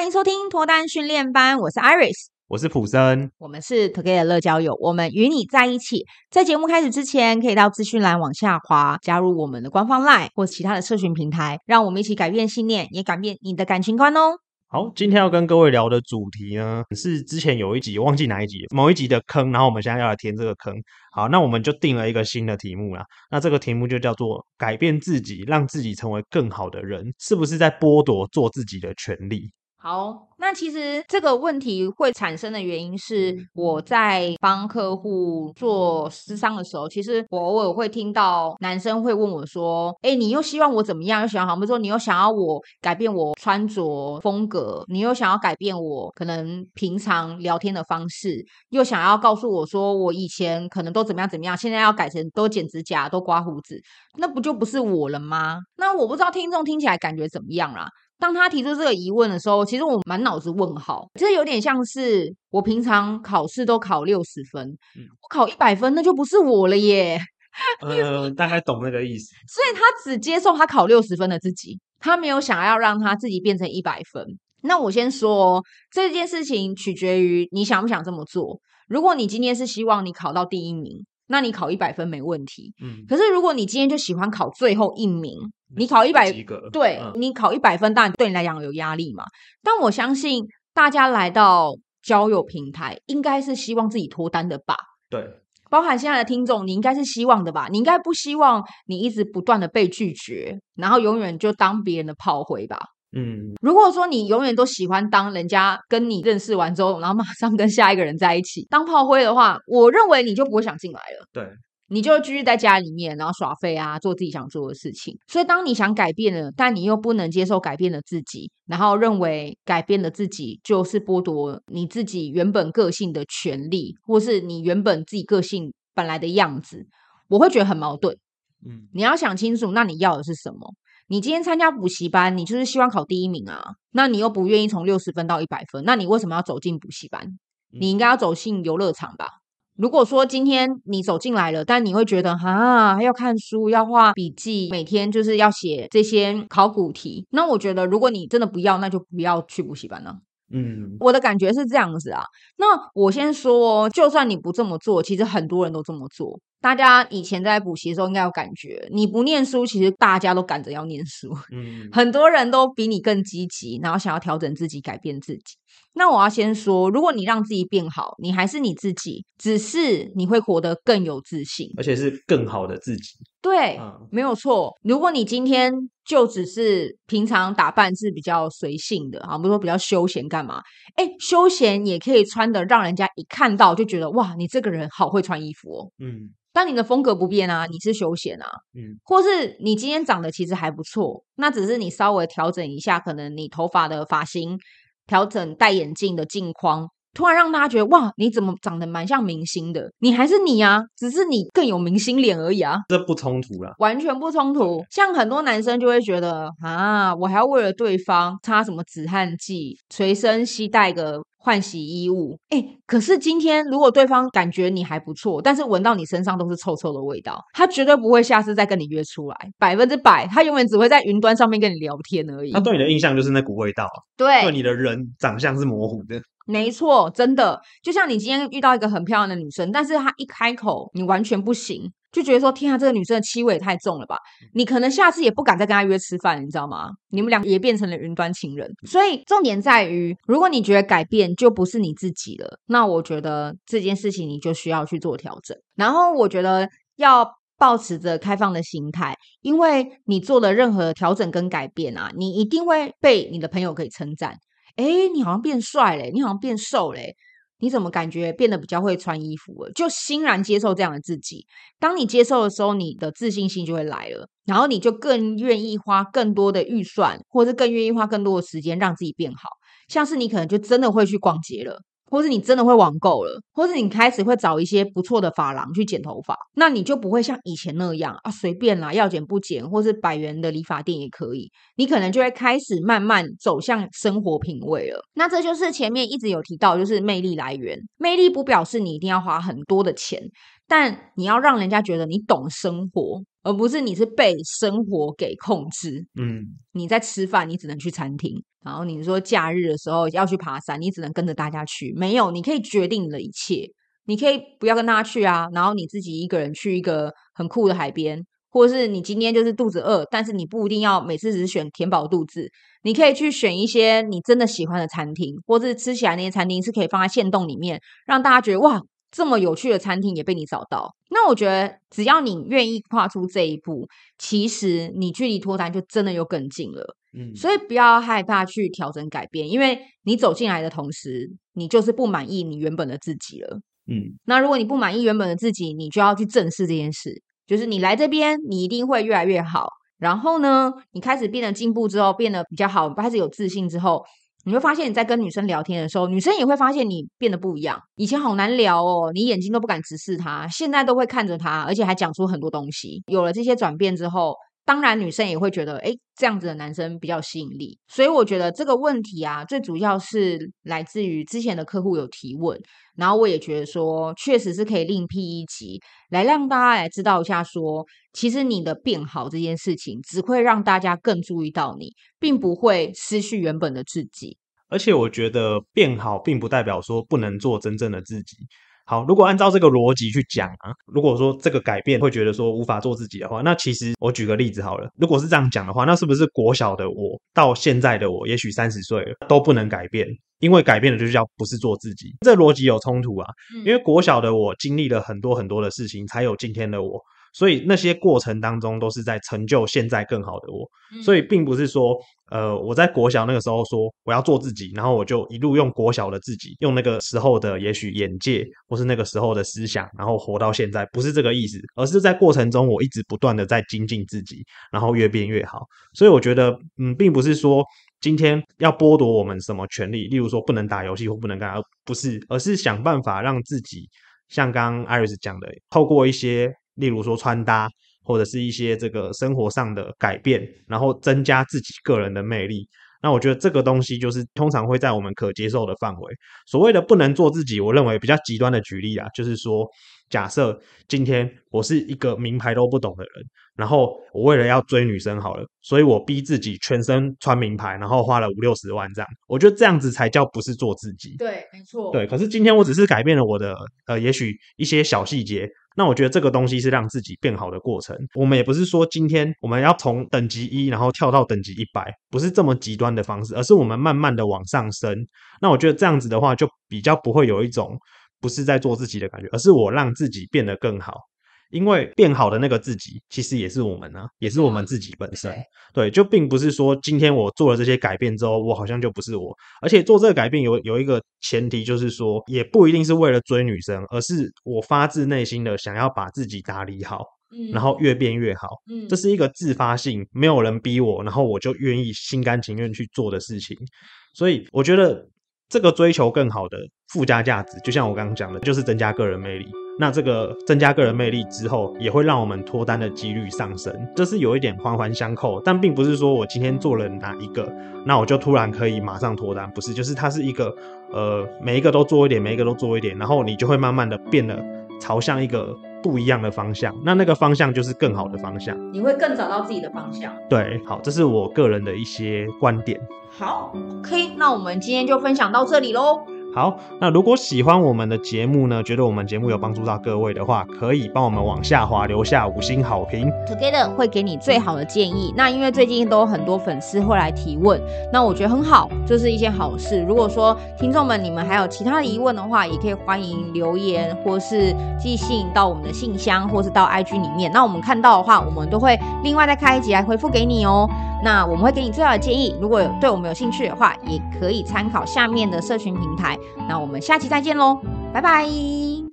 欢迎收听脱单训练班，我是 Iris，我是普森，我们是 Together 乐交友，我们与你在一起。在节目开始之前，可以到资讯栏往下滑，加入我们的官方 LINE 或其他的社群平台，让我们一起改变信念，也改变你的感情观哦。好，今天要跟各位聊的主题呢，是之前有一集忘记哪一集，某一集的坑，然后我们现在要来填这个坑。好，那我们就定了一个新的题目啦。那这个题目就叫做“改变自己，让自己成为更好的人”，是不是在剥夺做自己的权利？好，那其实这个问题会产生的原因是，我在帮客户做私商的时候，其实我偶尔会听到男生会问我说：“哎，你又希望我怎么样？又想好，比如说你又想要我改变我穿着风格，你又想要改变我可能平常聊天的方式，又想要告诉我说我以前可能都怎么样怎么样，现在要改成都剪指甲、都刮胡子，那不就不是我了吗？那我不知道听众听起来感觉怎么样啦。”当他提出这个疑问的时候，其实我满脑子问号。这有点像是我平常考试都考六十分，嗯、我考一百分，那就不是我了耶。呃，大概懂那个意思。所以他只接受他考六十分的自己，他没有想要让他自己变成一百分。那我先说，这件事情取决于你想不想这么做。如果你今天是希望你考到第一名，那你考一百分没问题。嗯。可是如果你今天就喜欢考最后一名，你考一百，对、嗯、你考一百分，当然对你来讲有压力嘛。但我相信大家来到交友平台，应该是希望自己脱单的吧？对，包含现在的听众，你应该是希望的吧？你应该不希望你一直不断的被拒绝，然后永远就当别人的炮灰吧？嗯，如果说你永远都喜欢当人家跟你认识完之后，然后马上跟下一个人在一起当炮灰的话，我认为你就不会想进来了。对。你就继续在家里面，然后耍废啊，做自己想做的事情。所以，当你想改变了，但你又不能接受改变的自己，然后认为改变了自己就是剥夺你自己原本个性的权利，或是你原本自己个性本来的样子，我会觉得很矛盾。嗯，你要想清楚，那你要的是什么？你今天参加补习班，你就是希望考第一名啊？那你又不愿意从六十分到一百分，那你为什么要走进补习班？你应该要走进游乐场吧？如果说今天你走进来了，但你会觉得啊，要看书，要画笔记，每天就是要写这些考古题，那我觉得如果你真的不要，那就不要去补习班了。嗯，我的感觉是这样子啊。那我先说，就算你不这么做，其实很多人都这么做。大家以前在补习的时候应该有感觉，你不念书，其实大家都赶着要念书。嗯，很多人都比你更积极，然后想要调整自己，改变自己。那我要先说，如果你让自己变好，你还是你自己，只是你会活得更有自信，而且是更好的自己。对，嗯，没有错。如果你今天就只是平常打扮是比较随性的啊，比如说比较休闲干嘛？哎，休闲也可以穿的，让人家一看到就觉得哇，你这个人好会穿衣服哦。嗯。但你的风格不变啊，你是休闲啊，嗯，或是你今天长得其实还不错，那只是你稍微调整一下，可能你头发的发型，调整戴眼镜的镜框，突然让大家觉得哇，你怎么长得蛮像明星的？你还是你啊，只是你更有明星脸而已啊，这不冲突啦，完全不冲突。像很多男生就会觉得啊，我还要为了对方擦什么止汗剂，随身携带个。换洗衣物，哎，可是今天如果对方感觉你还不错，但是闻到你身上都是臭臭的味道，他绝对不会下次再跟你约出来，百分之百，他永远只会在云端上面跟你聊天而已。他对你的印象就是那股味道，对，对你的人长相是模糊的。没错，真的，就像你今天遇到一个很漂亮的女生，但是她一开口，你完全不行。就觉得说，天啊，这个女生的气味也太重了吧！你可能下次也不敢再跟她约吃饭，你知道吗？你们俩也变成了云端情人。所以重点在于，如果你觉得改变就不是你自己了，那我觉得这件事情你就需要去做调整。然后我觉得要保持着开放的心态，因为你做的任何调整跟改变啊，你一定会被你的朋友可以称赞。哎，你好像变帅嘞，你好像变瘦嘞。你怎么感觉变得比较会穿衣服了？就欣然接受这样的自己。当你接受的时候，你的自信心就会来了，然后你就更愿意花更多的预算，或者是更愿意花更多的时间让自己变好。像是你可能就真的会去逛街了。或是你真的会网购了，或是你开始会找一些不错的发廊去剪头发，那你就不会像以前那样啊，随便啦，要剪不剪，或是百元的理发店也可以。你可能就会开始慢慢走向生活品味了。那这就是前面一直有提到，就是魅力来源。魅力不表示你一定要花很多的钱。但你要让人家觉得你懂生活，而不是你是被生活给控制。嗯，你在吃饭，你只能去餐厅；然后你说假日的时候要去爬山，你只能跟着大家去。没有，你可以决定你的一切，你可以不要跟大家去啊，然后你自己一个人去一个很酷的海边。或者是你今天就是肚子饿，但是你不一定要每次只是选填饱肚子，你可以去选一些你真的喜欢的餐厅，或是吃起来那些餐厅是可以放在线动里面，让大家觉得哇，这么有趣的餐厅也被你找到。那我觉得只要你愿意跨出这一步，其实你距离脱单就真的又更近了。嗯，所以不要害怕去调整改变，因为你走进来的同时，你就是不满意你原本的自己了。嗯，那如果你不满意原本的自己，你就要去正视这件事。就是你来这边，你一定会越来越好。然后呢，你开始变得进步之后，变得比较好，开始有自信之后，你会发现你在跟女生聊天的时候，女生也会发现你变得不一样。以前好难聊哦，你眼睛都不敢直视她，现在都会看着她，而且还讲出很多东西。有了这些转变之后。当然，女生也会觉得，哎，这样子的男生比较吸引力。所以我觉得这个问题啊，最主要是来自于之前的客户有提问，然后我也觉得说，确实是可以另辟一集来让大家来知道一下说，说其实你的变好这件事情，只会让大家更注意到你，并不会失去原本的自己。而且我觉得变好，并不代表说不能做真正的自己。好，如果按照这个逻辑去讲啊，如果说这个改变会觉得说无法做自己的话，那其实我举个例子好了，如果是这样讲的话，那是不是国小的我到现在的我，也许三十岁了都不能改变？因为改变了就叫不是做自己，这逻辑有冲突啊。因为国小的我经历了很多很多的事情，才有今天的我。所以那些过程当中都是在成就现在更好的我，所以并不是说，呃，我在国小那个时候说我要做自己，然后我就一路用国小的自己，用那个时候的也许眼界或是那个时候的思想，然后活到现在，不是这个意思，而是在过程中我一直不断的在精进自己，然后越变越好。所以我觉得，嗯，并不是说今天要剥夺我们什么权利，例如说不能打游戏或不能干而，不是，而是想办法让自己像刚刚 Iris 讲的，透过一些。例如说穿搭，或者是一些这个生活上的改变，然后增加自己个人的魅力。那我觉得这个东西就是通常会在我们可接受的范围。所谓的不能做自己，我认为比较极端的举例啊，就是说，假设今天我是一个名牌都不懂的人，然后我为了要追女生好了，所以我逼自己全身穿名牌，然后花了五六十万这样。我觉得这样子才叫不是做自己。对，没错。对，可是今天我只是改变了我的呃，也许一些小细节。那我觉得这个东西是让自己变好的过程。我们也不是说今天我们要从等级一然后跳到等级一百，不是这么极端的方式，而是我们慢慢的往上升。那我觉得这样子的话，就比较不会有一种不是在做自己的感觉，而是我让自己变得更好。因为变好的那个自己，其实也是我们啊，也是我们自己本身。对，就并不是说今天我做了这些改变之后，我好像就不是我。而且做这个改变有有一个前提，就是说也不一定是为了追女生，而是我发自内心的想要把自己打理好，嗯，然后越变越好。嗯，这是一个自发性，没有人逼我，然后我就愿意心甘情愿去做的事情。所以我觉得这个追求更好的附加价值，就像我刚刚讲的，就是增加个人魅力。那这个增加个人魅力之后，也会让我们脱单的几率上升，这是有一点环环相扣，但并不是说我今天做了哪一个，那我就突然可以马上脱单，不是，就是它是一个，呃，每一个都做一点，每一个都做一点，然后你就会慢慢的变得朝向一个不一样的方向，那那个方向就是更好的方向，你会更找到自己的方向。对，好，这是我个人的一些观点。好，OK，那我们今天就分享到这里喽。好，那如果喜欢我们的节目呢，觉得我们节目有帮助到各位的话，可以帮我们往下滑留下五星好评，Together 会给你最好的建议。那因为最近都有很多粉丝会来提问，那我觉得很好，这是一件好事。如果说听众们你们还有其他的疑问的话，也可以欢迎留言或是寄信到我们的信箱，或是到 IG 里面。那我们看到的话，我们都会另外再开一集来回复给你哦。那我们会给你最好的建议，如果有对我们有兴趣的话，也可以参考下面的社群平台。那我们下期再见喽，拜拜。